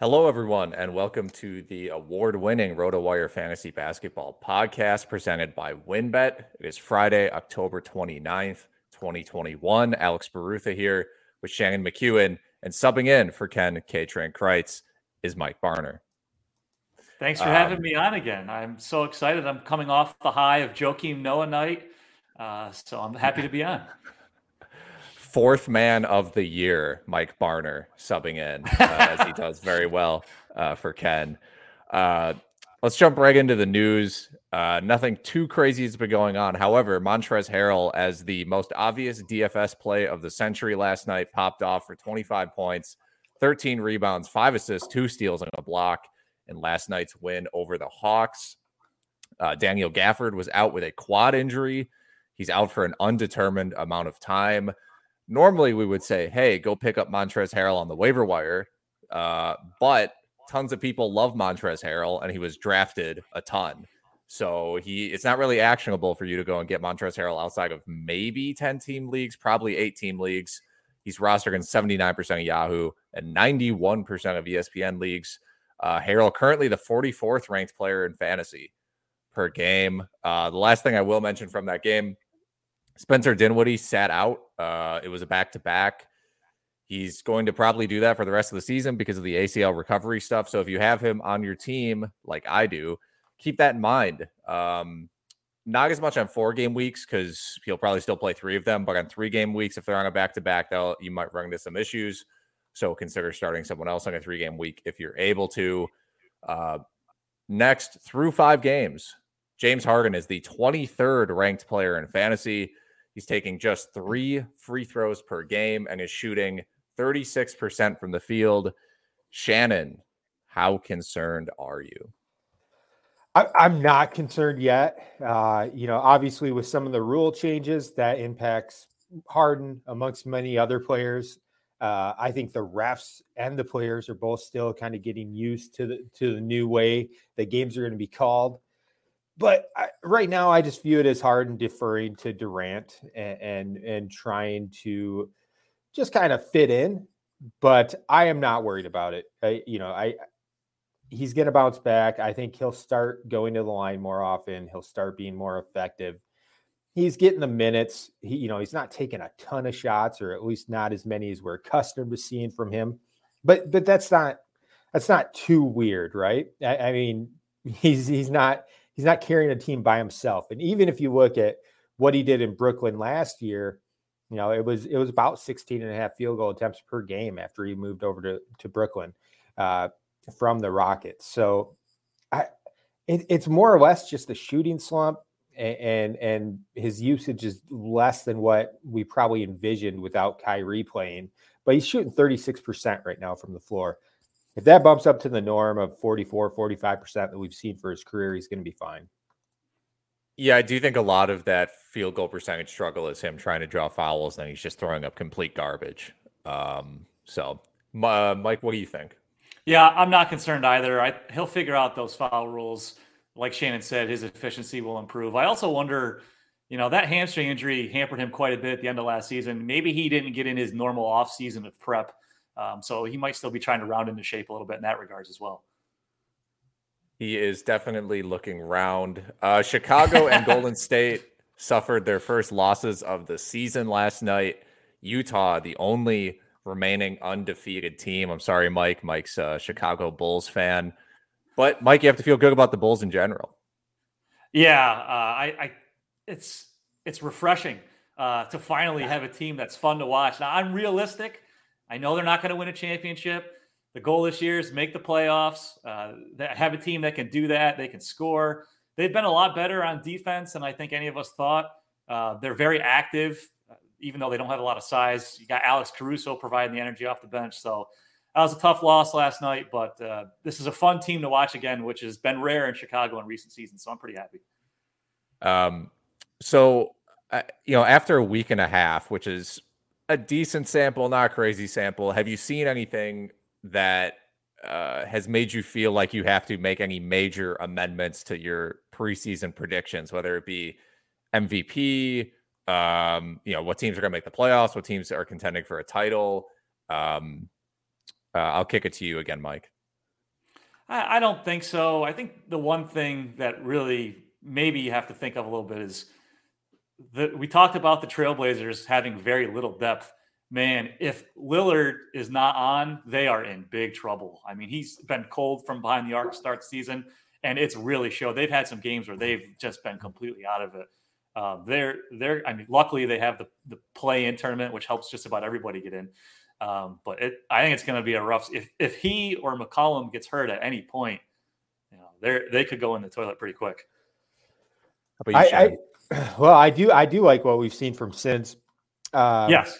Hello, everyone, and welcome to the award winning RotoWire Fantasy Basketball podcast presented by WynnBET. It is Friday, October 29th, 2021. Alex Barutha here with Shannon McKeown, and subbing in for Ken K. Train Crites is Mike Barner. Thanks for um, having me on again. I'm so excited. I'm coming off the high of Joakim Noah night, uh, so I'm happy to be on fourth man of the year, Mike Barner, subbing in uh, as he does very well uh, for Ken. Uh, let's jump right into the news. Uh, nothing too crazy has been going on. However, Montrezl Harrell, as the most obvious DFS play of the century last night, popped off for 25 points, 13 rebounds, five assists, two steals, and a block in last night's win over the Hawks. Uh, Daniel Gafford was out with a quad injury. He's out for an undetermined amount of time normally we would say, hey, go pick up Montrezl Harrell on the waiver wire. Uh, but tons of people love Montrezl Harrell, and he was drafted a ton. So he it's not really actionable for you to go and get Montrezl Harrell outside of maybe 10 team leagues, probably eight team leagues. He's rostered in 79% of Yahoo and 91% of ESPN leagues. Uh, Harrell currently the 44th ranked player in fantasy per game. Uh, the last thing I will mention from that game Spencer Dinwiddie sat out. Uh, it was a back to back. He's going to probably do that for the rest of the season because of the ACL recovery stuff. So if you have him on your team, like I do, keep that in mind. Um, not as much on four game weeks because he'll probably still play three of them, but on three game weeks, if they're on a back to back, you might run into some issues. So consider starting someone else on a three game week if you're able to. Uh, next, through five games, James Harden is the 23rd ranked player in fantasy. He's taking just three free throws per game and is shooting 36% from the field. Shannon, how concerned are you? I, am not concerned yet. Uh, you know, obviously, with some of the rule changes, that impacts Harden amongst many other players. Uh, I think the refs and the players are both still kind of getting used to the to the new way that games are going to be called but I, right now, I just view it as Harden deferring to Durant and, and and trying to just kind of fit in. But I am not worried about it. I, you know, I he's going to bounce back. I think he'll start going to the line more often. He'll start being more effective. He's getting the minutes. He, you know, he's not taking a ton of shots, or at least not as many as we're accustomed to seeing from him. But but that's not that's not too weird, right? I, I mean, he's he's not he's not carrying a team by himself. And even if you look at what he did in Brooklyn last year, you know, it was it was about 16 and a half field goal attempts per game after he moved over to, to Brooklyn uh, from the Rockets. So I it, it's more or less just a shooting slump and, and and his usage is less than what we probably envisioned without Kyrie playing. But he's shooting 36% right now from the floor if that bumps up to the norm of 44, 45% that we've seen for his career, he's going to be fine. Yeah, I do think a lot of that field goal percentage struggle is him trying to draw fouls and then he's just throwing up complete garbage. Um, so, uh, Mike, what do you think? Yeah, I'm not concerned either. I, he'll figure out those foul rules. Like Shannon said, his efficiency will improve. I also wonder, you know, that hamstring injury hampered him quite a bit at the end of last season. Maybe he didn't get in his normal offseason of prep Um, so he might still be trying to round into shape a little bit in that regards as well. He is definitely looking round. Uh, Chicago and Golden State suffered their first losses of the season last night. Utah, the only remaining undefeated team. I'm sorry, Mike. Mike's a Chicago Bulls fan, but Mike, you have to feel good about the Bulls in general. Yeah, uh, I, I, it's it's refreshing uh, to finally have a team that's fun to watch. Now I'm realistic. I know they're not going to win a championship. The goal this year is make the playoffs. Uh, have a team that can do that. They can score. They've been a lot better on defense than I think any of us thought. Uh, they're very active, uh, even though they don't have a lot of size. You got Alex Caruso providing the energy off the bench. So that was a tough loss last night, but uh, this is a fun team to watch again, which has been rare in Chicago in recent seasons. So I'm pretty happy. Um, so uh, you know, after a week and a half, which is a decent sample, not a crazy sample, have you seen anything that uh, has made you feel like you have to make any major amendments to your preseason predictions, whether it be MVP, um, you know, what teams are going to make the playoffs, what teams are contending for a title. Um, uh, I'll kick it to you again, Mike. I, I don't think so. I think the one thing that really maybe you have to think of a little bit is that we talked about the Trailblazers having very little depth. Man, if Lillard is not on, they are in big trouble. I mean, he's been cold from behind the arc start season, and it's really showed. They've had some games where they've just been completely out of it. Uh, they're they're. I mean, luckily they have the the play in tournament, which helps just about everybody get in. Um, but it, I think it's going to be a rough. If if he or McCollum gets hurt at any point, you know, they they could go in the toilet pretty quick. You, I, I, well, I do I do like what we've seen from Sims. Um, yes,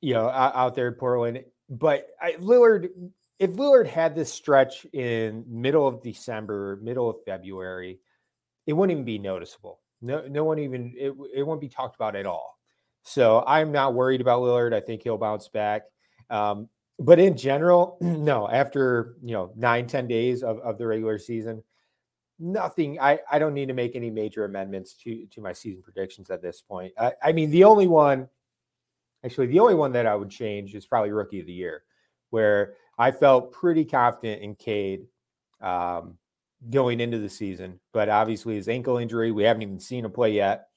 you know, out, out there in Portland. But I, Lillard, if Lillard had this stretch in middle of December, middle of February, it wouldn't even be noticeable. No, no one even it, it won't be talked about at all. So I'm not worried about Lillard. I think he'll bounce back. Um, but in general, no, after you know nine, ten days of, of the regular season, nothing. I, I don't need to make any major amendments to to my season predictions at this point. I, I mean, the only one, actually, the only one that I would change is probably rookie of the year, where I felt pretty confident in Cade um, going into the season. But obviously, his ankle injury, we haven't even seen him play yet.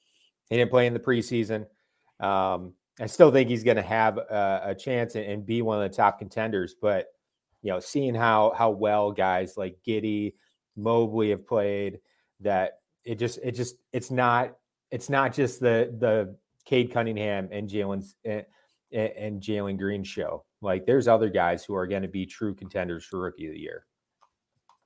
He didn't play in the preseason. Um, I still think he's going to have a, a chance and, and, be one of the top contenders. But you know, seeing how how well guys like Giddey, Mobley have played, that it just it just it's not it's not just the the Cade Cunningham and Jalen's and, and Jalen Green show. Like there's other guys who are going to be true contenders for Rookie of the Year.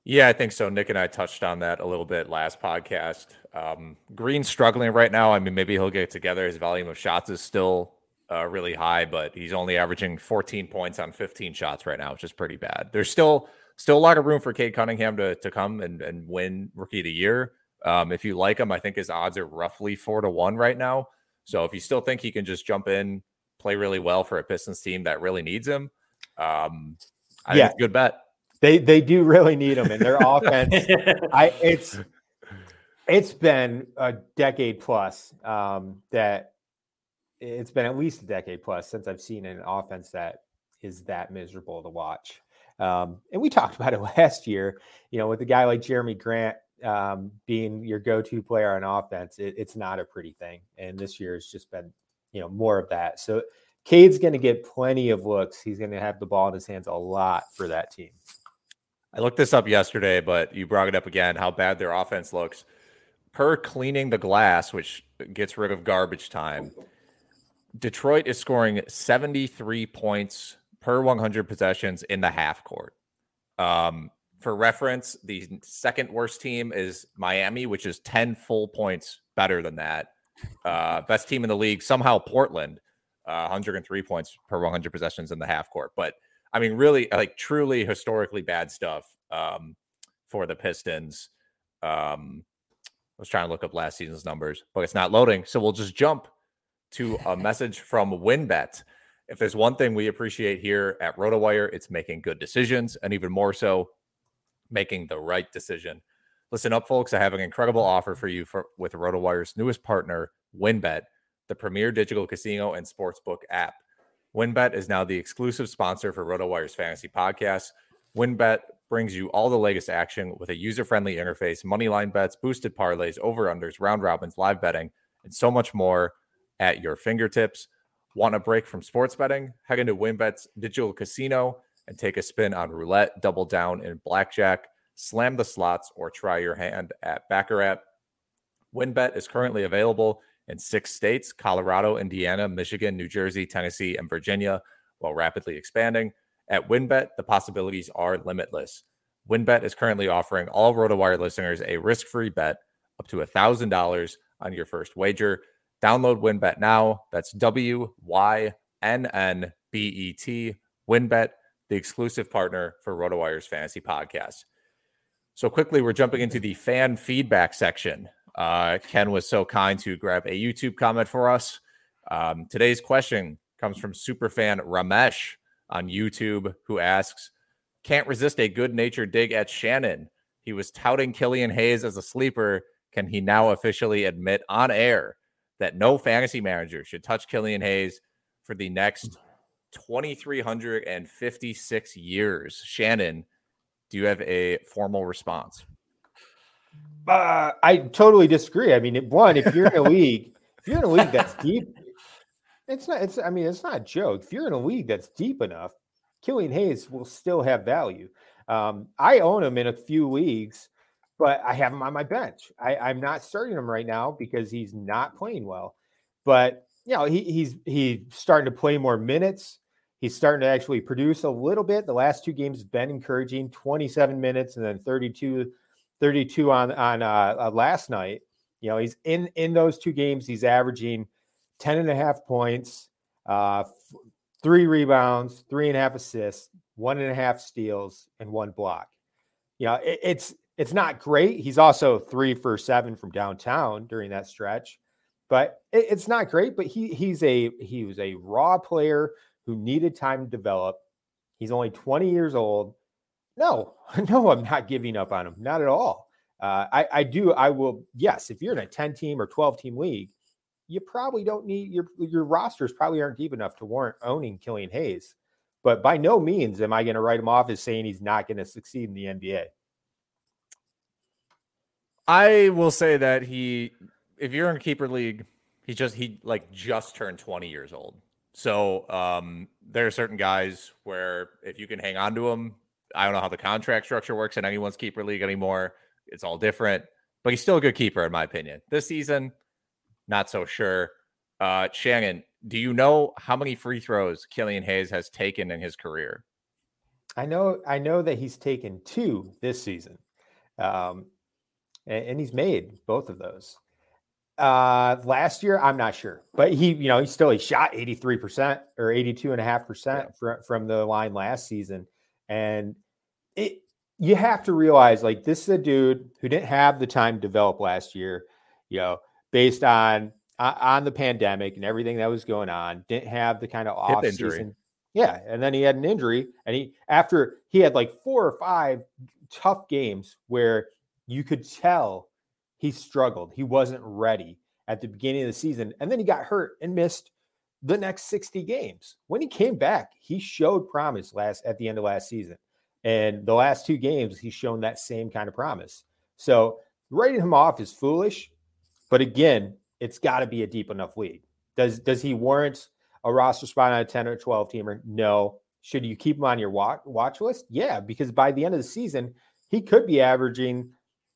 Yeah, I think so. Nick and I touched on that a little bit last podcast. Um, Green's struggling right now. I mean, maybe he'll get together. His volume of shots is still uh, really high, but he's only averaging 14 points on 15 shots right now, which is pretty bad. There's still still a lot of room for Cade Cunningham to to come and, and win Rookie of the Year. Um, if you like him, I think his odds are roughly four to one right now. So if you still think he can just jump in, play really well for a Pistons team that really needs him, um, I yeah. think it's a good bet. They they do really need him in their offense. I it's it's been a decade plus um, that it's been at least a decade plus since I've seen an offense that is that miserable to watch. Um, and we talked about it last year, you know, with a guy like Jerami Grant um, being your go-to player on offense, it, it's not a pretty thing. And this year has just been, you know, more of that. So Cade's going to get plenty of looks. He's going to have the ball in his hands a lot for that team. I looked this up yesterday, but you brought it up again how bad their offense looks. Per cleaning the glass, which gets rid of garbage time, Detroit is scoring 73 points per 100 possessions in the half court. Um, for reference, the second worst team is Miami, which is 10 full points better than that. Uh, best team in the league, somehow Portland, uh, 103 points per 100 possessions in the half court. But I mean, really, like truly historically bad stuff um, for the Pistons. Um, I was trying to look up last season's numbers, but it's not loading. So we'll just jump to a message from WynnBET. If there's one thing we appreciate here at RotoWire, it's making good decisions, and even more so, making the right decision. Listen up, folks. I have an incredible offer for you for, with RotoWire's newest partner, WynnBET, the premier digital casino and sportsbook app. WynnBET is now the exclusive sponsor for RotoWire's fantasy podcast. WinBet brings you all the latest action with a user-friendly interface, moneyline bets, boosted parlays, over/unders, round robins, live betting, and so much more at your fingertips. Want a break from sports betting? Head into WynnBET's digital casino and take a spin on roulette, double down in blackjack, slam the slots, or try your hand at Baccarat. WynnBET is currently available in six states Colorado, Indiana, Michigan, New Jersey, Tennessee, and Virginia, while rapidly expanding. At WynnBET, the possibilities are limitless. WynnBET is currently offering all RotoWire listeners a risk free bet up to $1,000 on your first wager. Download WynnBET now. That's W Y N N B E T. WynnBET, the exclusive partner for RotoWire's fantasy podcast. So, quickly, we're jumping into the fan feedback section. Uh, Ken was so kind to grab a YouTube comment for us. Um, today's question comes from superfan Ramesh on YouTube, who asks, "Can't resist a good-natured dig at Shannon. He was touting Killian Hayes as a sleeper. Can he now officially admit on air that no fantasy manager should touch Killian Hayes for the next 2,356 years?" Shannon, do you have a formal response? Uh, I totally disagree. I mean, one, if you're in a league, if you're in a league that's deep, it's not. It's. I mean, it's not a joke. If you're in a league that's deep enough, Killian Hayes will still have value. Um, I own him in a few leagues, but I have him on my bench. I, I'm not starting him right now because he's not playing well. But you know, he, he's he's starting to play more minutes. He's starting to actually produce a little bit. The last two games have been encouraging 27 minutes and then 32 32 on on uh, uh, last night. You know, he's in in those two games. He's averaging 10 and a half points, uh, f- three rebounds, three and a half assists, one and a half steals, and one block. You know, it, it's it's not great. He's also three for seven from downtown during that stretch, but it, it's not great. But he he's a he was a raw player who needed time to develop. He's only 20 years old. No, no, I'm not giving up on him. Not at all. Uh, I, I do. I will. Yes, if you're in a 10 team or 12 team league, you probably don't need your your rosters probably aren't deep enough to warrant owning Killian Hayes. But by no means am I going to write him off as saying he's not going to succeed in the NBA. I will say that he, if you're in keeper league, he just he like just turned 20 years old. So um, there are certain guys where if you can hang on to them, I don't know how the contract structure works in anyone's keeper league anymore. It's all different, but he's still a good keeper in my opinion. This season, not so sure. Uh, Shannon, do you know how many free throws Killian Hayes has taken in his career? I know. I know that he's taken two this season, um, and, and he's made both of those. Uh, last year, I'm not sure, but he, you know, he still he shot 83% or 82 and a half percent from the line last season. And it, you have to realize like this is a dude who didn't have the time to develop last year, you know, based on uh, on the pandemic and everything that was going on, didn't have the kind of off injury. season. Yeah, and then he had an injury, and he after he had like four or five tough games where you could tell he struggled. He wasn't ready at the beginning of the season, and then he got hurt and missed the next 60 games. When he came back, he showed promise last at the end of last season. And the last two games, he's shown that same kind of promise. So writing him off is foolish. But again, it's got to be a deep enough league. Does does he warrant a roster spot on a 10 or 12 teamer? No. Should you keep him on your watch, watch list? Yeah, because by the end of the season, he could be averaging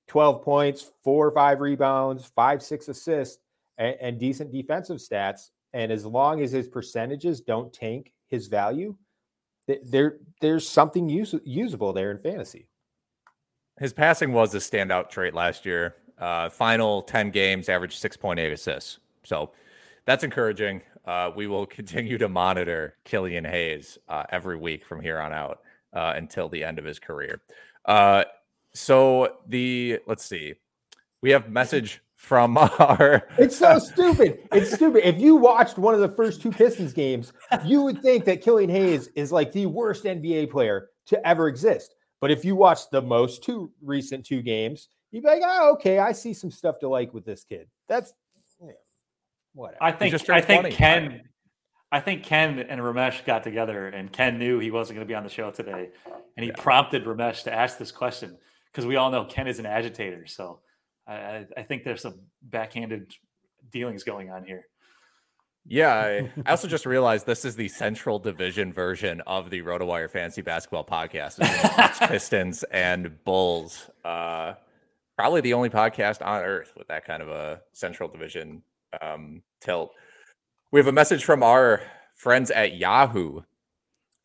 12 points, four or five rebounds, five, six assists, and, and decent defensive stats. And as long as his percentages don't tank his value, th- there there's something use, usable there in fantasy. His passing was a standout trait last year. Uh, final 10 games, averaged 6.8 assists. So that's encouraging. Uh, we will continue to monitor Killian Hayes uh, every week from here on out uh, until the end of his career. So the let's see, we have message from our. It's so stupid. It's stupid. If you watched one of the first two Pistons games, you would think that Killian Hayes is like the worst NBA player to ever exist. But if you watch the most two recent two games, you'd be like, oh, okay, I see some stuff to like with this kid. That's yeah, whatever. I think just I think 20. Ken I think Ken and Ramesh got together, and Ken knew he wasn't going to be on the show today, and he yeah. prompted Ramesh to ask this question because we all know Ken is an agitator. So I, I think there's some backhanded dealings going on here. Yeah, I, also just realized this is the Central Division version of the RotoWire Fantasy Basketball Podcast. Pistons and Bulls. Uh, probably the only podcast on earth with that kind of a Central Division um, tilt. We have a message from our friends at Yahoo.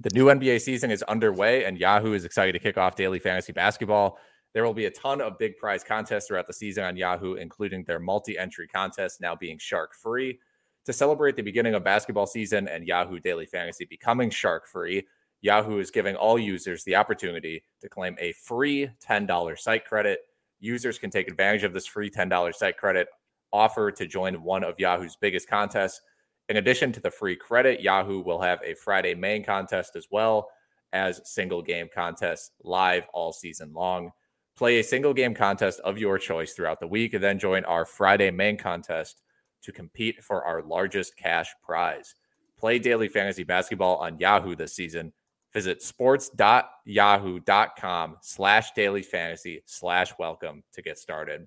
The new NBA season is underway, and Yahoo is excited to kick off daily fantasy basketball. There will be a ton of big prize contests throughout the season on Yahoo, including their multi entry contest now being shark free. To celebrate the beginning of basketball season and Yahoo Daily Fantasy becoming shark free, Yahoo is giving all users the opportunity to claim a free $10 site credit. Users can take advantage of this free $10 site credit offer to join one of Yahoo's biggest contests. In addition to the free credit, Yahoo will have a Friday main contest as well as single game contests live all season long. Play a single game contest of your choice throughout the week and then join our Friday main contest to compete for our largest cash prize. Play daily fantasy basketball on Yahoo this season. Visit sports.yahoo.com slash daily fantasy slash welcome to get started.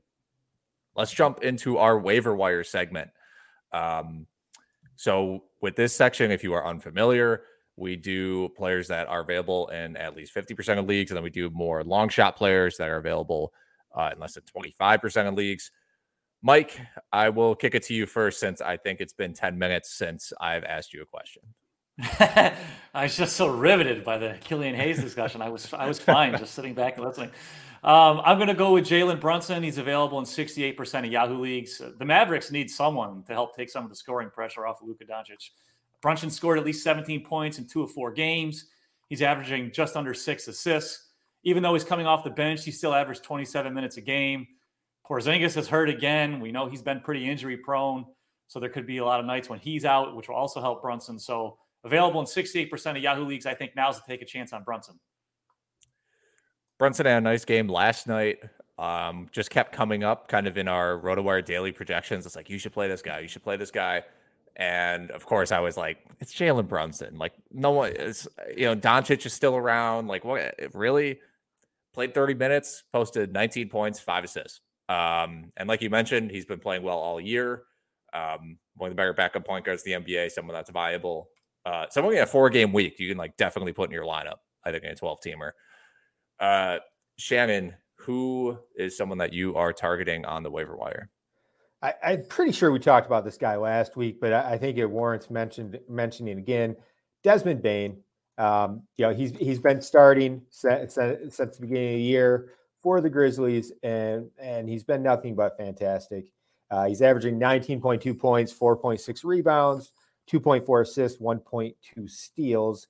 Let's jump into our waiver wire segment. Um, so, with this section, if you are unfamiliar, we do players that are available in at least 50% of leagues, and then we do more long shot players that are available uh, in less than 25% of leagues. Mike, I will kick it to you first since I think it's been 10 minutes since I've asked you a question. I was just so riveted by the Killian Hayes discussion. I was I was fine just sitting back and listening. Um, I'm going to go with Jalen Brunson. He's available in 68% of Yahoo leagues. The Mavericks need someone to help take some of the scoring pressure off of Luka Doncic. Brunson scored at least 17 points in two of four games. He's averaging just under six assists. Even though he's coming off the bench, he still averaged 27 minutes a game. Porzingis has hurt again. We know he's been pretty injury prone, so there could be a lot of nights when he's out, which will also help Brunson. So available in 68% of Yahoo leagues. I think now's to take a chance on Brunson. Brunson had a nice game last night. Um, just kept coming up kind of in our RotoWire daily projections. It's like, you should play this guy. You should play this guy. And of course, I was like, it's Jalen Brunson. Like, no one is, you know, Doncic is still around. Like, what really? Played 30 minutes, posted 19 points, five assists. Um, and like you mentioned, he's been playing well all year. Um, one of the better backup point guards the NBA, someone that's viable. Uh, someone in a four game week, you can like definitely put in your lineup, I think, in a 12 teamer. Uh, Shannon, who is someone that you are targeting on the waiver wire? I, am pretty sure we talked about this guy last week, but I, I think it warrants mentioned mentioning again. Desmond Bane, um, you know, he's he's been starting since, since the beginning of the year for the Grizzlies, and and he's been nothing but fantastic. Uh, he's averaging 19.2 points, 4.6 rebounds, 2.4 assists, 1.2 steals,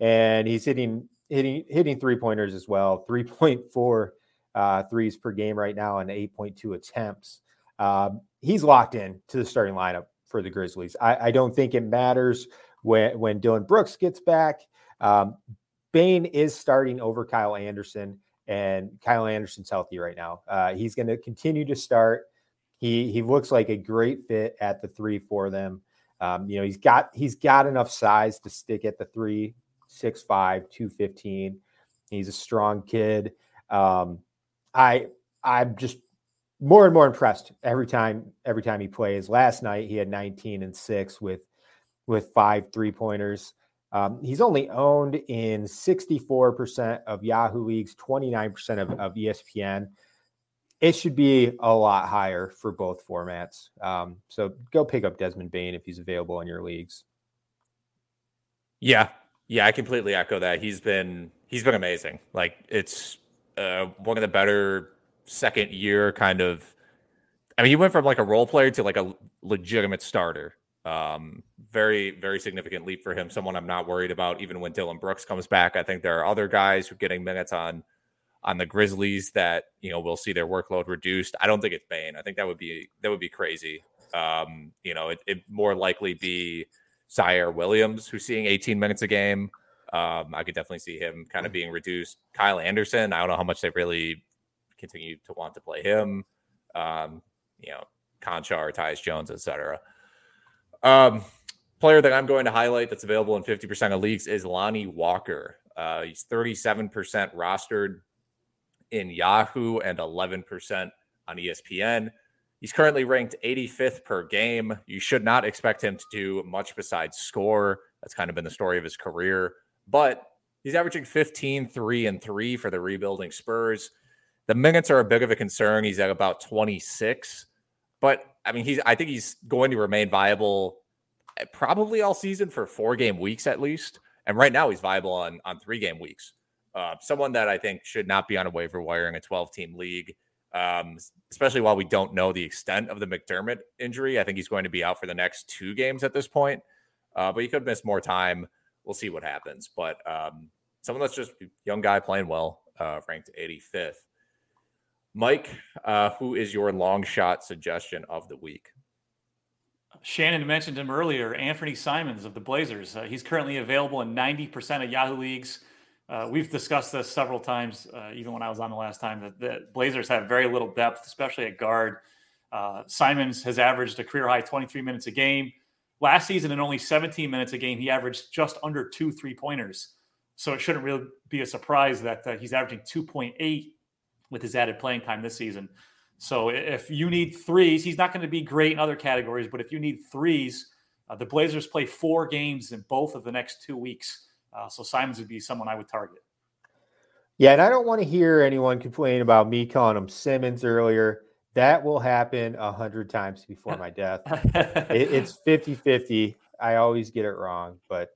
and he's hitting hitting hitting three pointers as well. 3.4 uh, threes per game right now, and 8.2 attempts. Um, he's locked in to the starting lineup for the Grizzlies. I, I don't think it matters when when Dillon Brooks gets back. Um, Bane is starting over Kyle Anderson and Kyle Anderson's healthy right now. Uh, he's going to continue to start. He he looks like a great fit at the three for them. Um, you know, he's got he's got enough size to stick at the three, six five, two fifteen. He's a strong kid. Um, I I'm just more and more impressed every time every time he plays. Last night he had 19 and six with with five three pointers. Um, he's only owned in 64% of Yahoo leagues, 29% of, of ESPN. It should be a lot higher for both formats. Um, so go pick up Desmond Bane if he's available in your leagues. Yeah, yeah, I completely echo that. He's been he's been amazing. Like it's uh, one of the better second year kind of. I mean, he went from like a role player to like a legitimate starter um, very, very significant leap for him. Someone I'm not worried about, even when Dillon Brooks comes back. I think there are other guys who are getting minutes on on the Grizzlies that you know we'll see their workload reduced. I don't think it's Bane. I think that would be that would be crazy. Um, you know, it, it more likely be Ziaire Williams who's seeing 18 minutes a game. Um, I could definitely see him kind of being reduced. Kyle Anderson, I don't know how much they really continue to want to play him. Um, you know, Konchar, Tyus Jones, etc. Um, player that I'm going to highlight that's available in 50% of leagues is Lonnie Walker. Uh, he's 37% rostered in Yahoo and 11% on ESPN. He's currently ranked 85th per game. You should not expect him to do much besides score. That's kind of been the story of his career. But he's averaging 15, 3, and 3 for the rebuilding Spurs. The minutes are a bit of a concern. He's at about 26. But I mean, he's I think he's going to remain viable eh, probably all season for four game weeks at least. And right now he's viable on on three game weeks. Uh, someone that I think should not be on a waiver wire in a 12 team league um, especially while we don't know the extent of the McDermott injury. I think he's going to be out for the next two games at this point, uh, but he could miss more time. We'll see what happens. But um, someone that's just young guy playing well, uh, ranked 85th. Mike, uh, who is your long shot suggestion of the week? Shannon mentioned him earlier, Anthony Simons of the Blazers. Uh, he's currently available in 90% of Yahoo leagues. Uh, we've discussed this several times, uh, even when I was on the last time, that the Blazers have very little depth, especially at guard. Uh, Simons has averaged a career high 23 minutes a game. Last season, in only 17 minutes a game, he averaged just under two three pointers. So it shouldn't really be a surprise that he's averaging 2.8 with his added playing time this season. So if you need threes, he's not going to be great in other categories, but if you need threes, uh, the Blazers play four games in both of the next two weeks. Uh, so Simons would be someone I would target. Yeah, and I don't want to hear anyone complain about me calling him Simmons earlier. That will happen a hundred times before my death. it, it's 50 50. I always get it wrong, but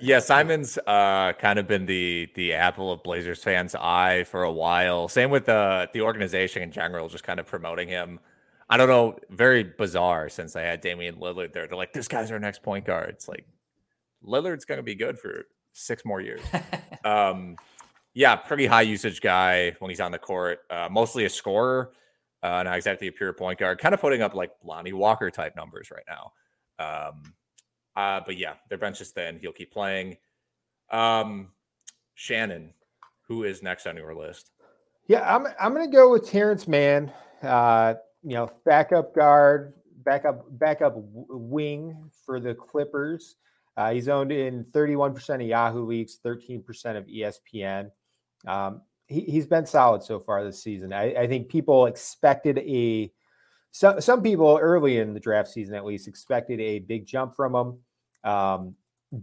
yeah. Simon's uh, kind of been the the apple of Blazers fans' eye for a while. Same with the the organization in general, just kind of promoting him. I don't know, very bizarre since I had Damian Lillard there. They're like, this guy's our next point guard. It's like, Lillard's going to be good for six more years. um, yeah, pretty high usage guy when he's on the court. Uh, mostly a scorer, uh, not exactly a pure point guard. Kind of putting up like Lonnie Walker type numbers right now. Um, uh, but yeah, their bench is thin. He'll keep playing. Um, Shannon, who is next on your list? Yeah, I'm I'm gonna go with Terance Mann. Uh, you know, backup guard, backup backup wing for the Clippers. Uh, he's owned in 31% of Yahoo leagues, 13% of ESPN. Um, he, has been solid so far this season. I, I, think people expected a so, some people early in the draft season at least expected a big jump from him um,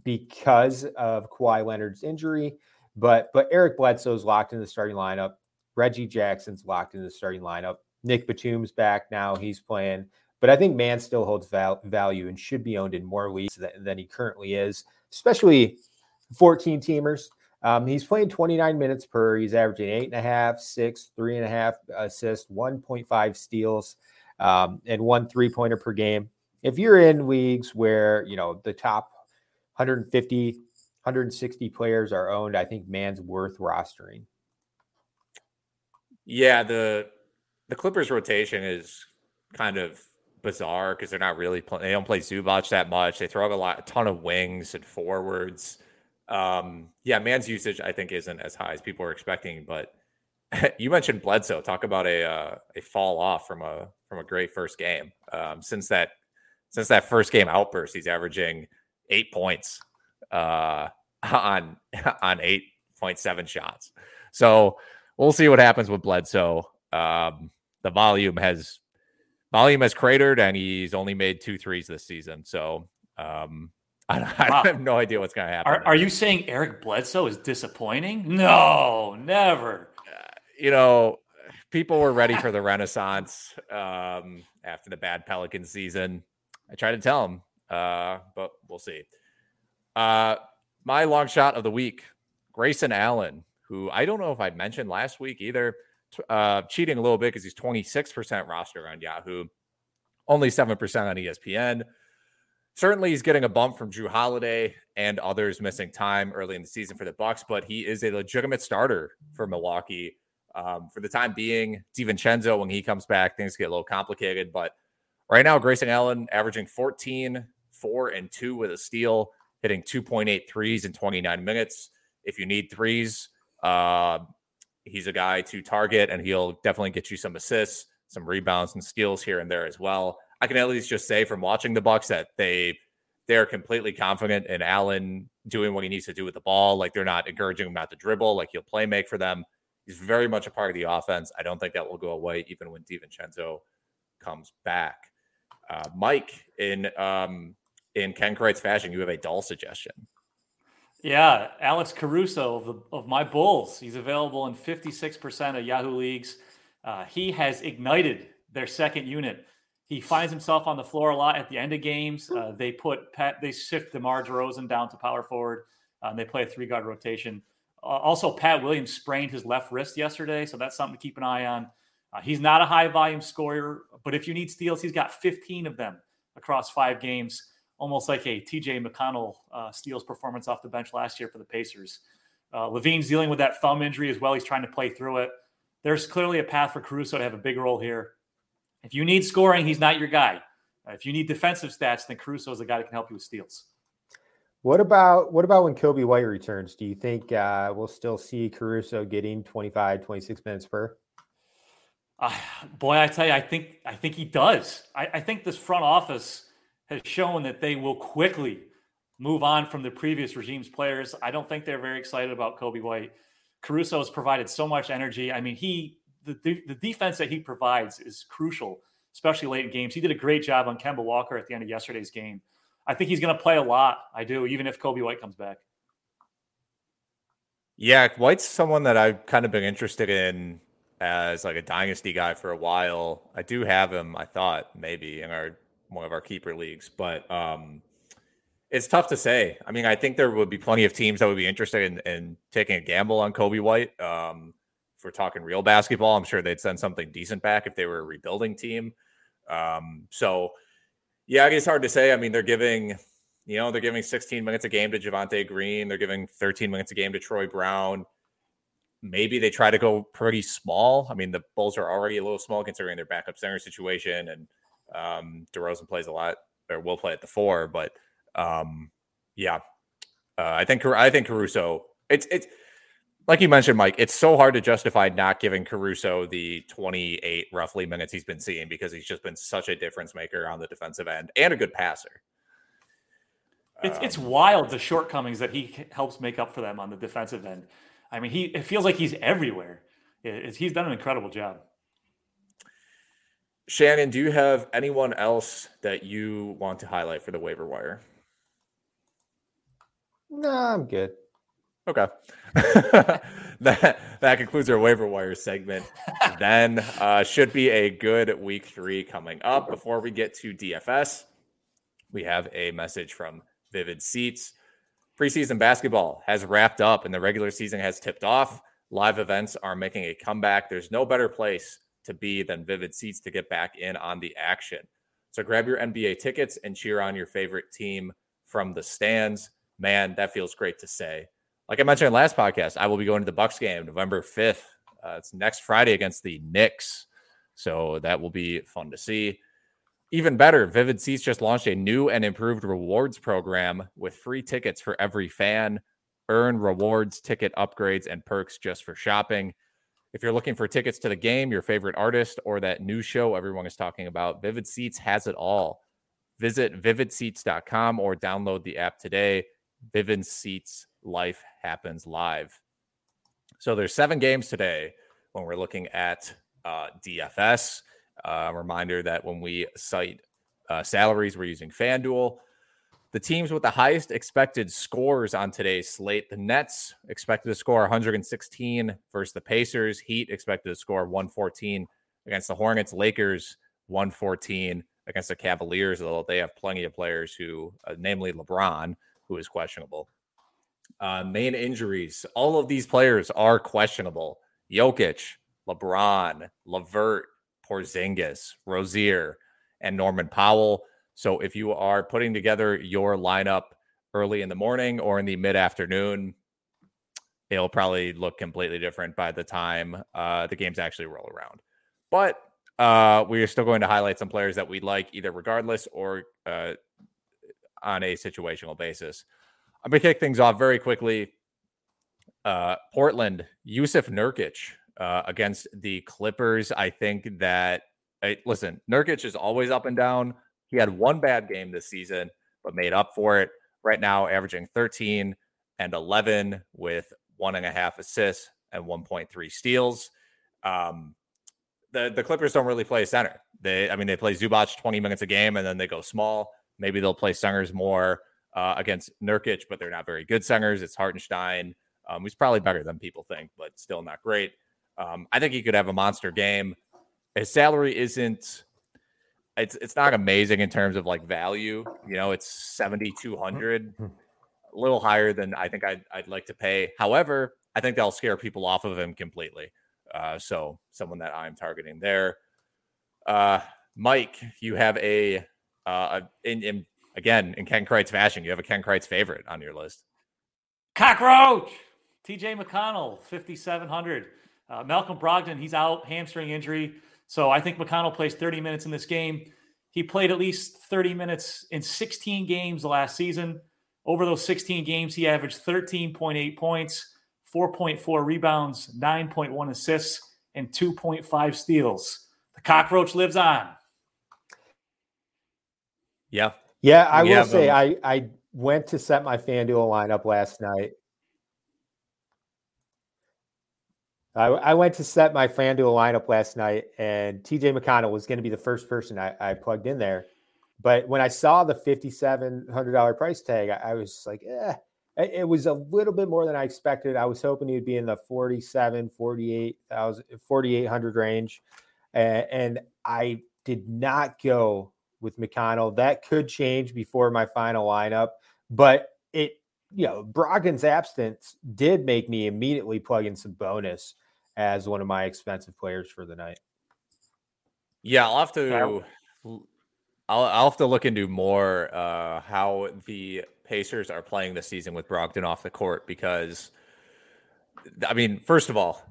because of Kawhi Leonard's injury. But but Eric Bledsoe's locked in the starting lineup. Reggie Jackson's locked in the starting lineup. Nick Batum's back now. He's playing. But I think Mann still holds val- value and should be owned in more leagues than, than he currently is, especially 14 teamers. Um, he's playing 29 minutes per. He's averaging eight and a half, six, three and a half assists, 1.5 steals, um, and one three pointer per game. If you're in leagues where you know the top 150, 160 players are owned, I think Mann's worth rostering. Yeah, the the Clippers rotation is kind of bizarre because they're not really playing. They don't play Zubac that much. They throw a lot, a ton of wings and forwards. Um, yeah, Mann's usage I think isn't as high as people are expecting. But you mentioned Bledsoe. Talk about a uh, a fall off from a from a great first game. Um, since that since that first game outburst, he's averaging eight points uh, on on eight point seven shots. So we'll see what happens with Bledsoe. Um, the volume has volume has cratered and he's only made two threes this season. So um, I, I wow. have no idea what's going to happen. Are, are, you saying Eric Bledsoe is disappointing? No, never. You know, people were ready for the renaissance um, after the bad Pelican season. I tried to tell them, uh, but we'll see. Uh, my long shot of the week, Grayson Allen, who I don't know if I mentioned last week either uh, cheating a little bit because he's 26% roster on Yahoo, only 7% on ESPN. Certainly, he's getting a bump from Jrue Holiday and others missing time early in the season for the Bucks, but he is a legitimate starter for Milwaukee. Um, for the time being, DiVincenzo, when he comes back, things get a little complicated. But right now, Grayson Allen averaging 14, 4, and 2 with a steal, hitting 2.8 threes in 29 minutes. If you need threes, uh, he's a guy to target and he'll definitely get you some assists, some rebounds and steals here and there as well. I can at least just say from watching the Bucks that they they're completely confident in Allen doing what he needs to do with the ball. Like they're not encouraging him not to dribble. Like he'll play make for them. He's very much a part of the offense. I don't think that will go away even when DiVincenzo comes back. Uh, Mike, in um, in Ken Crites fashion, you have a dull suggestion. Yeah, Alex Caruso of the of my Bulls. He's available in 56% of Yahoo leagues. Uh, he has ignited their second unit. He finds himself on the floor a lot at the end of games. Uh, they put Pat, they shift DeMar DeRozan down to power forward. Uh, and they play a three guard rotation. Uh, also, Pat Williams sprained his left wrist yesterday, so that's something to keep an eye on. Uh, he's not a high volume scorer, but if you need steals, he's got 15 of them across five games almost like a TJ McConnell uh, steals performance off the bench last year for the Pacers. Uh, LaVine's dealing with that thumb injury as well. He's trying to play through it. There's clearly a path for Caruso to have a big role here. If you need scoring, he's not your guy. Uh, if you need defensive stats, then Caruso is the guy that can help you with steals. What about what about when Coby White returns? Do you think uh, we'll still see Caruso getting 25, 26 minutes per? Uh, boy, I tell you, I think I think he does. I, I think this front office has shown that they will quickly move on from the previous regime's players. I don't think they're very excited about Coby White. Caruso has provided so much energy. I mean, he the, the defense that he provides is crucial, especially late in games. He did a great job on Kemba Walker at the end of yesterday's game. I think he's going to play a lot. I do, even if Coby White comes back. Yeah, White's someone that I've kind of been interested in as like a dynasty guy for a while. I do have him. I thought maybe in our one of our keeper leagues, but um, it's tough to say. I mean, I think there would be plenty of teams that would be interested in, in taking a gamble on Coby White. Um, if we're talking real basketball, I'm sure they'd send something decent back if they were a rebuilding team. Um, so, yeah, it's hard to say. I mean, they're giving, you know, they're giving 16 minutes a game to Javonte Green. They're giving 13 minutes a game to Troy Brown. Maybe they try to go pretty small. I mean, the Bulls are already a little small considering their backup center situation and – um, DeRozan plays a lot or will play at the four, but um, yeah, uh, I think I think Caruso. It's it's like you mentioned, Mike. It's so hard to justify not giving Caruso the 28 roughly minutes he's been seeing because he's just been such a difference maker on the defensive end and a good passer. It's um, it's wild the shortcomings that he helps make up for them on the defensive end. I mean, he it feels like he's everywhere. It, he's done an incredible job. Shannon, do you have anyone else that you want to highlight for the waiver wire? No, I'm good. Okay. that that concludes our waiver wire segment. then uh, should be a good week three coming up. Before we get to DFS, we have a message from Vivid Seats. Preseason basketball has wrapped up and the regular season has tipped off. Live events are making a comeback. There's no better place to be than Vivid Seats to get back in on the action. So grab your NBA tickets and cheer on your favorite team from the stands. Man, that feels great to say. Like I mentioned in last podcast, I will be going to the Bucks game November 5th. Uh, it's next Friday against the Knicks. So that will be fun to see. Even better, Vivid Seats just launched a new and improved rewards program with free tickets for every fan. Earn rewards, ticket upgrades, and perks just for shopping. If you're looking for tickets to the game, your favorite artist, or that new show everyone is talking about, Vivid Seats has it all. Visit vividseats.com or download the app today. Vivid Seats Life Happens Live. So there's seven games today when we're looking at uh, DFS. Uh, reminder that when we cite uh, salaries, we're using FanDuel. The teams with the highest expected scores on today's slate, the Nets expected to score 116 versus the Pacers. Heat expected to score 114 against the Hornets. Lakers 114 against the Cavaliers, although they have plenty of players who, uh, namely LeBron, who is questionable. Uh, main injuries. All of these players are questionable. Jokic, LeBron, LeVert, Porzingis, Rozier, and Norman Powell. So if you are putting together your lineup early in the morning or in the mid afternoon, it'll probably look completely different by the time uh, the games actually roll around. But uh, we are still going to highlight some players that we like, either regardless or uh, on a situational basis. I'm going to kick things off very quickly. Uh, Portland, Jusuf Nurkic uh, against the Clippers. I think that Hey, listen, Nurkic is always up and down. He had one bad game this season, but made up for it. Right now, averaging 13 and 11 with one and a half assists and 1.3 steals. Um, the the Clippers don't really play center. They, I mean, they play Zubac 20 minutes a game and then they go small. Maybe they'll play centers more uh, against Nurkic, but they're not very good centers. It's Hartenstein, um, who's probably better than people think, but still not great. Um, I think he could have a monster game. His salary isn't. It's it's not amazing in terms of like value. You know, it's seventy two hundred, a little higher than I think I'd I'd like to pay. However, I think that'll scare people off of him completely. Uh, so someone that I'm targeting there. Uh, Mike, you have a uh, in, in again in Ken Crites fashion, you have a Ken Crites favorite on your list. Cockroach, TJ McConnell, 5,700. Uh, Malcolm Brogdon, he's out, hamstring injury. So I think McConnell plays 30 minutes in this game. He played at least 30 minutes in 16 games last season. Over those 16 games, he averaged 13.8 points, 4.4 rebounds, 9.1 assists, and 2.5 steals. The cockroach lives on. Yeah. Yeah, I will say I I went to set my FanDuel lineup last night. I, I went to set my FanDuel lineup last night, and TJ McConnell was going to be the first person I, I, plugged in there. But when I saw the $5,700 price tag, I, I was like, eh, it was a little bit more than I expected. I was hoping he'd be in the 47, 48,000, 4,800 range. And, and I did not go with McConnell. That could change before my final lineup, but it, you know, Brogdon's absence did make me immediately plug in Sabonis as one of my expensive players for the night. Yeah, I'll have to. I'll, I'll have to look into more uh, how the Pacers are playing this season with Brogdon off the court because, I mean, first of all,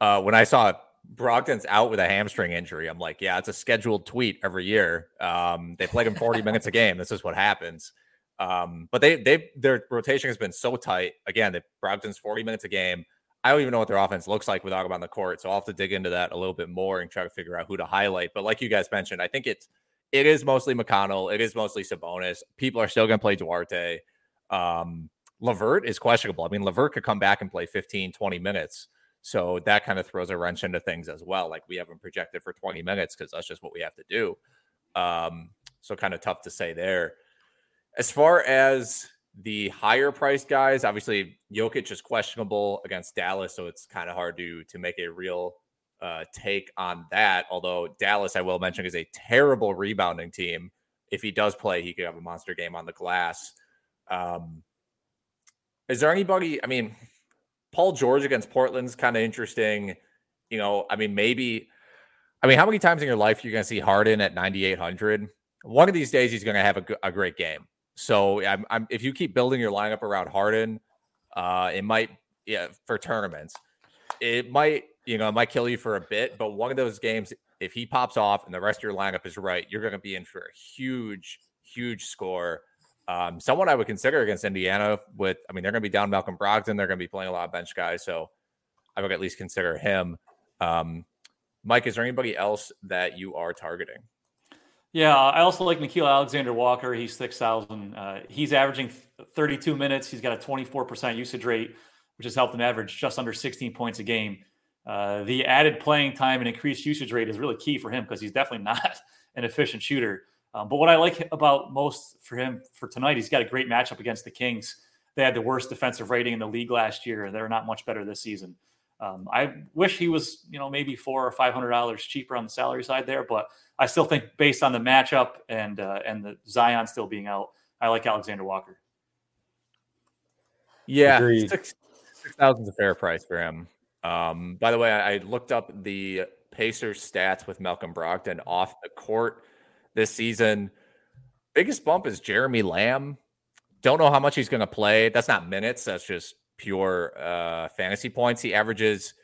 uh, when I saw Brogdon's out with a hamstring injury, I'm like, yeah, it's a scheduled tweet every year. Um, they play him 40 minutes a game. This is what happens. Um, but they they their rotation has been so tight. Again, they Brogdon's 40 minutes a game. I don't even know what their offense looks like without him on the court. So I'll have to dig into that a little bit more and try to figure out who to highlight. But like you guys mentioned, I think it's it is mostly McConnell. It is mostly Sabonis. People are still going to play Duarte. Um, LeVert is questionable. I mean, LeVert could come back and play 15, 20 minutes. So that kind of throws a wrench into things as well. Like we haven't projected for 20 minutes because that's just what we have to do. Um, so kind of tough to say there. As far as the higher priced guys, obviously Jokic is questionable against Dallas, so it's kind of hard to to make a real uh, take on that. Although Dallas, I will mention, is a terrible rebounding team. If he does play, he could have a monster game on the glass. Um, is there anybody? I mean, Paul George against Portland's kind of interesting. You know, I mean, maybe. I mean, how many times in your life are you going to see Harden at 9,800? One of these days, he's going to have a, a great game. So, I'm, I'm, if you keep building your lineup around Harden, uh, it might, yeah, for tournaments, it might you know, it might kill you for a bit, but one of those games, if he pops off and the rest of your lineup is right, you're going to be in for a huge, huge score. Um, someone I would consider against Indiana with, I mean, they're going to be down Malcolm Brogdon. They're going to be playing a lot of bench guys. So I would at least consider him. Um, Mike, is there anybody else that you are targeting? Yeah, I also like Nickeil Alexander Walker. He's 6,000. Uh, he's averaging 32 minutes. He's got a 24% usage rate, which has helped him average just under 16 points a game. Uh, the added playing time and increased usage rate is really key for him because he's definitely not an efficient shooter. Um, but what I like about most for him for tonight, he's got a great matchup against the Kings. They had the worst defensive rating in the league last year. And they're not much better this season. Um, I wish he was, you know, maybe four or five hundred dollars cheaper on the salary side there, but I still think based on the matchup and uh, and the Zion still being out, I like Alexander Walker. Yeah, six thousand is a fair price for him. Um, by the way, I, I looked up the Pacers stats with Malcolm Brogdon off the court this season. Biggest bump is Jeremy Lamb. Don't know how much he's going to play. That's not minutes. That's just pure uh, fantasy points. He averages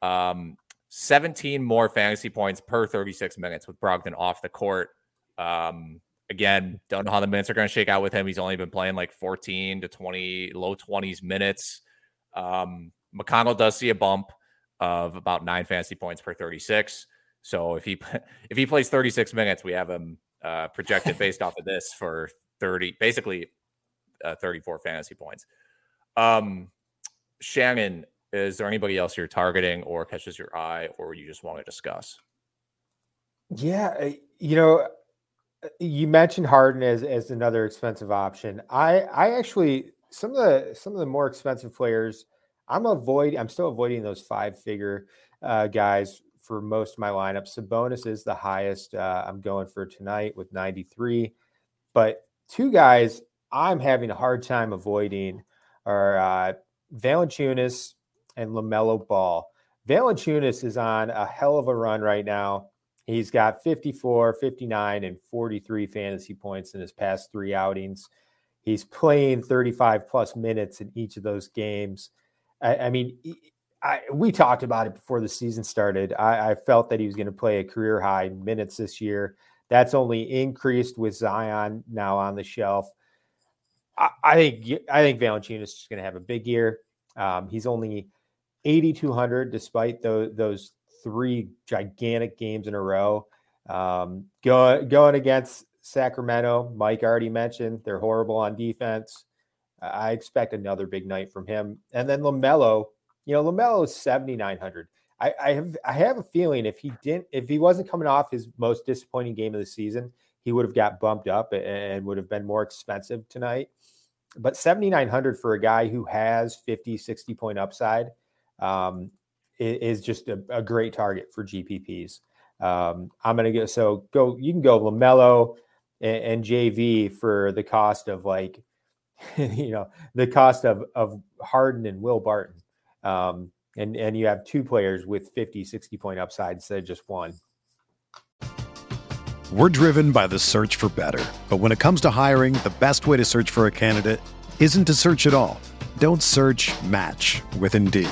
um, 17 more fantasy points per 36 minutes with Brogdon off the court. Um, again, don't know how the minutes are going to shake out with him. He's only been playing like 14 to 20, low 20s minutes. Um, McConnell does see a bump of about nine fantasy points per 36. So if he if he plays 36 minutes, we have him uh, projected based off of this for 30, basically uh, 34 fantasy points. Um, Shannon, is there anybody else you're targeting or catches your eye, or you just want to discuss? Yeah, you know, you mentioned Harden as as another expensive option. I I actually some of the some of the more expensive players I'm avoid I'm still avoiding those five figure uh, guys for most of my lineups. Sabonis is the highest uh, I'm going for tonight with 93, but two guys I'm having a hard time avoiding are uh, Valanciunas and LaMelo Ball. Valanciunas is on a hell of a run right now. He's got 54, 59, and 43 fantasy points in his past three outings. He's playing 35 plus minutes in each of those games. I, I mean, I, we talked about it before the season started. I, I felt that he was going to play a career high minutes this year. That's only increased with Zion now on the shelf. I, I think I think Valanciunas is going to have a big year. Um, he's only 8,200 despite those, those three gigantic games in a row. Um, go, going against Sacramento, Mike already mentioned they're horrible on defense. I expect another big night from him. And then LaMelo, you know, LaMelo is 7,900. I, I have I have a feeling if he didn't if he wasn't coming off his most disappointing game of the season, he would have got bumped up and would have been more expensive tonight. But 7,900 for a guy who has 50, 60 point upside um, is just a, a, great target for GPPs. Um, I'm going to go, so go, you can go LaMelo and, and JV for the cost of like, you know, the cost of, of Harden and Will Barton. Um, and, and you have two players with 50, 60 point upside instead of just one. We're driven by the search for better. But when it comes to hiring, the best way to search for a candidate isn't to search at all. Don't search match with Indeed.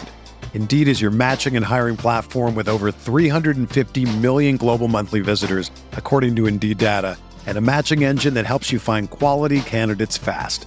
Indeed is your matching and hiring platform with over 350 million global monthly visitors, according to Indeed data, and a matching engine that helps you find quality candidates fast.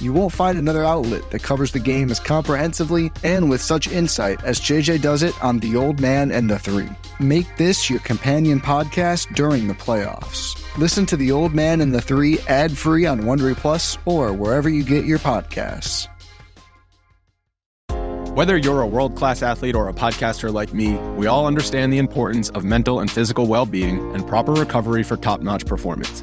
You won't find another outlet that covers the game as comprehensively and with such insight as JJ does it on The Old Man and the Three. Make this your companion podcast during the playoffs. Listen to The Old Man and the Three ad free on Wondery Plus or wherever you get your podcasts. Whether you're a world class athlete or a podcaster like me, we all understand the importance of mental and physical well being and proper recovery for top notch performance.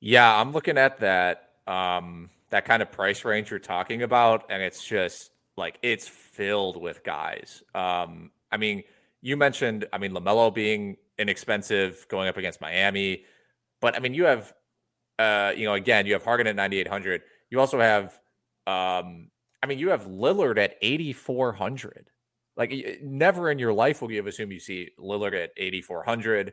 Yeah, I'm looking at that um, that kind of price range you're talking about, and it's just like it's filled with guys. Um, I mean, you mentioned, I mean, LaMelo being inexpensive going up against Miami, but I mean, you have, uh, you know, again, you have Harden at 9,800. You also have, um, I mean, you have Lillard at 8,400. Like, never in your life will you have assumed you see Lillard at 8,400.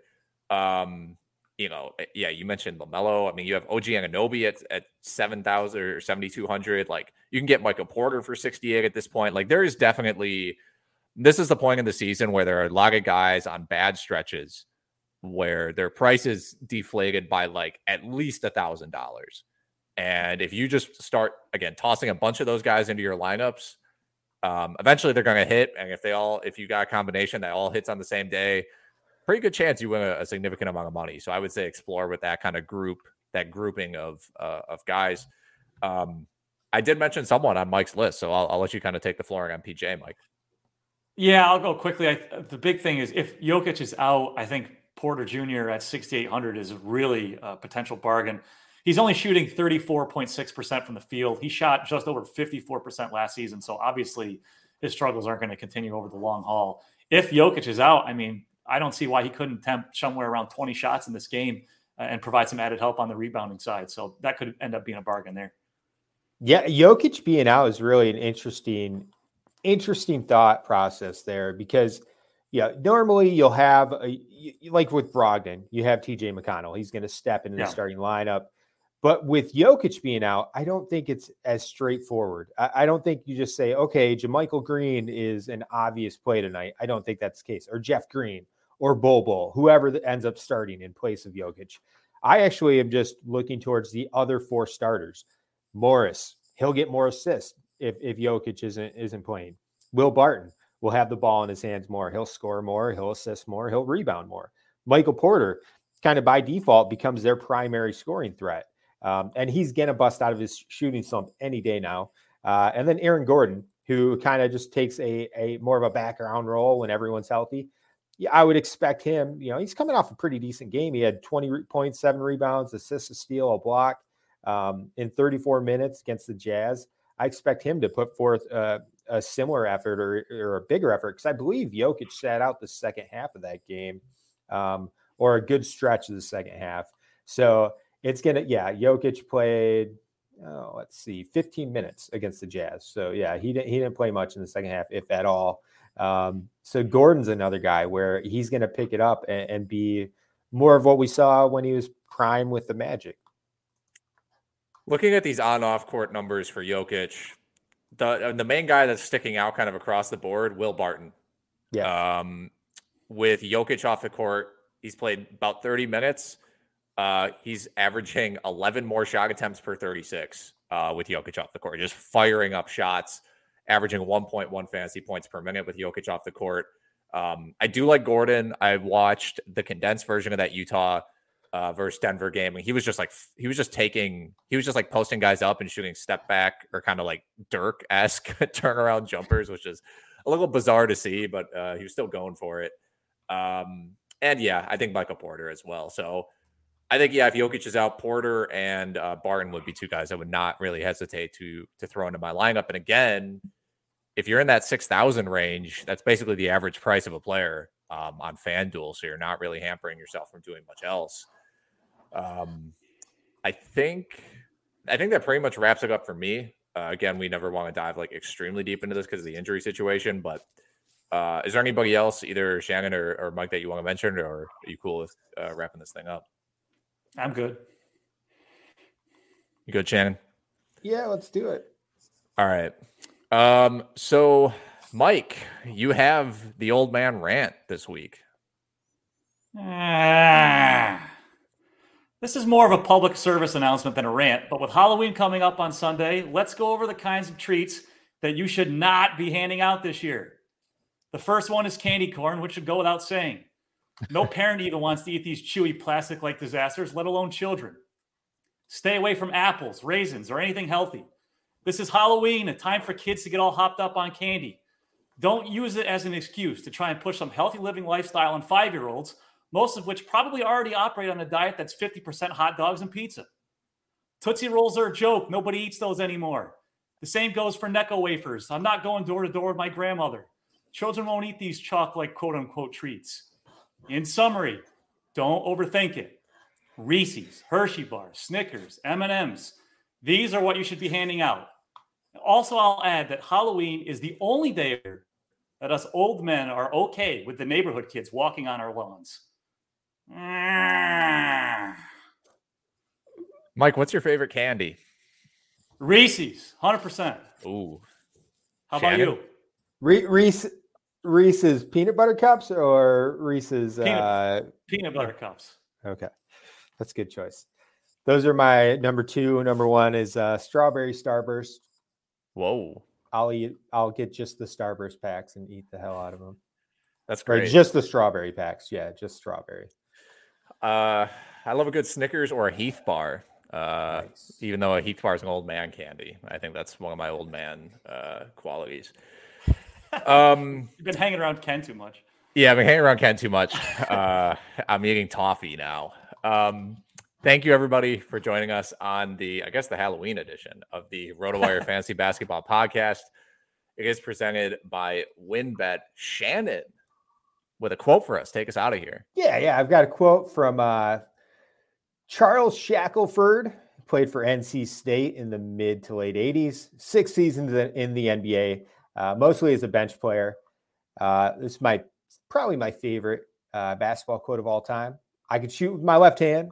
Um, you know, eh, yeah, you mentioned LaMelo. I mean, you have OG Anunoby at, at 7,000 or 7,200. Like, you can get Michael Porter for 68 at this point. Like, there is definitely this is the point in the season where there are a lot of guys on bad stretches where their price is deflated by like at least a thousand dollars. And if you just start again tossing a bunch of those guys into your lineups, um, eventually they're going to hit. And if they all, if you got a combination that all hits on the same day, pretty good chance you win a, a significant amount of money. So I would say explore with that kind of group, that grouping of uh, of guys. Um, I did mention someone on Mike's list, so I'll, I'll let you kind of take the flooring on PJ, Mike. Yeah, I'll go quickly. I, the big thing is if Jokic is out, I think Porter Jr. at 6,800 is really a potential bargain. He's only shooting 34.6% from the field. He shot just over 54% last season. So obviously his struggles aren't going to continue over the long haul. If Jokic is out, I mean, I don't see why he couldn't attempt somewhere around 20 shots in this game uh, and provide some added help on the rebounding side. So that could end up being a bargain there. Yeah, Jokic being out is really an interesting interesting thought process there because yeah, normally you'll have a, like with Brogdon, you have TJ McConnell. He's going to step into yeah. the starting lineup. But with Jokic being out, I don't think it's as straightforward. I, I, don't think you just say, okay, JaMychal Green is an obvious play tonight. I don't think that's the case. Or Jeff Green or Bol Bol, whoever ends up starting in place of Jokic. I actually am just looking towards the other four starters. Morris, he'll get more assists if if Jokic isn't isn't playing. Will Barton will have the ball in his hands more. He'll score more. He'll assist more. He'll rebound more. Michael Porter, kind of by default, becomes their primary scoring threat, um, and he's gonna bust out of his shooting slump any day now. Uh, and then Aaron Gordon, who kind of just takes a a more of a background role when everyone's healthy. Yeah, I would expect him. You know, he's coming off a pretty decent game. He had 20 points, seven rebounds, assists, a steal, a block um, in 34 minutes against the Jazz. I expect him to put forth a similar effort or, or a bigger effort because I believe Jokic sat out the second half of that game um, or a good stretch of the second half. So it's to, yeah, Jokic played, oh, let's see, 15 minutes against the Jazz. So yeah, he didn't, he didn't play much in the second half, if at all. Um, so Gordon's another guy where he's going to pick it up and, and be more of what we saw when he was prime with the Magic. Looking at these on-off court numbers for Jokic, the uh, the main guy that's sticking out kind of across the board, Will Barton. Yeah. Um, with Jokic off the court, he's played about 30 minutes. Uh, he's averaging 11 more shot attempts per 36 uh, with Jokic off the court, just firing up shots, averaging 1.1 fantasy points per minute with Jokic off the court. Um, I do like Gordon. I watched the condensed version of that Utah uh, versus Denver game, and he was just like he was just taking he was just like posting guys up and shooting step back or kind of like Dirk esque turnaround jumpers, which is a little bizarre to see, but uh, he was still going for it. Um, and yeah, I think Michael Porter as well. So I think yeah, if Jokic is out, Porter and uh, Barton would be two guys I would not really hesitate to to throw into my lineup. And again, if you're in that six thousand range, that's basically the average price of a player um, on FanDuel. So you're not really hampering yourself from doing much else. Um, I think I think that pretty much wraps it up for me. Uh, again, we never want to dive like extremely deep into this because of the injury situation. But uh, is there anybody else, either Shannon or, or, Mike, that you want to mention, or are you cool with uh, wrapping this thing up? I'm good. You good, Shannon? Yeah, let's do it. All right. Um, so Mike, you have the old man rant this week. Ah. This is more of a public service announcement than a rant, but with Halloween coming up on Sunday, let's go over the kinds of treats that you should not be handing out this year. The first one is candy corn, which should go without saying. No parent even wants to eat these chewy plastic like disasters, let alone children. Stay away from apples, raisins, or anything healthy. This is Halloween, a time for kids to get all hopped up on candy. Don't use it as an excuse to try and push some healthy living lifestyle on five year olds, most of which probably already operate on a diet that's 50% hot dogs and pizza. Tootsie Rolls are a joke. Nobody eats those anymore. The same goes for Necco wafers. I'm not going door to door with my grandmother. Children won't eat these like quote unquote treats. In summary, don't overthink it. Reese's, Hershey bars, Snickers, M&Ms. These are what you should be handing out. Also, I'll add that Halloween is the only day that us old men are okay with the neighborhood kids walking on our lawns. Mike, what's your favorite candy? Reese's, 100%. Ooh. How Shannon? about you? Re- Reese Reese's peanut butter cups or Reese's Peanut- uh Peanut butter cups. okay. That's a good choice. Those are my number two. Number one is uh strawberry starburst. Whoa. I'll eat I'll get just the starburst packs and eat the hell out of them. That's Or great. just the strawberry packs. Yeah, just strawberry. Uh, I love a good Snickers or a Heath bar. Uh, Nice. even though a Heath bar is an old man candy, I think that's one of my old man uh, qualities. Um, You've been hanging around Ken too much. yeah, I've been hanging around Ken too much. Uh, I'm eating toffee now. Um, thank you everybody for joining us on the, I guess, the Halloween edition of the RotoWire Fantasy Basketball Podcast. It is presented by WynnBET. Shannon with a quote for us. Take us out of here. Yeah, yeah. I've got a quote from uh, Charles Shackelford, played for NC State in the mid to late 80s, six seasons in the NBA, uh, mostly as a bench player. Uh, this is my probably my favorite uh, basketball quote of all time. I could shoot with my left hand.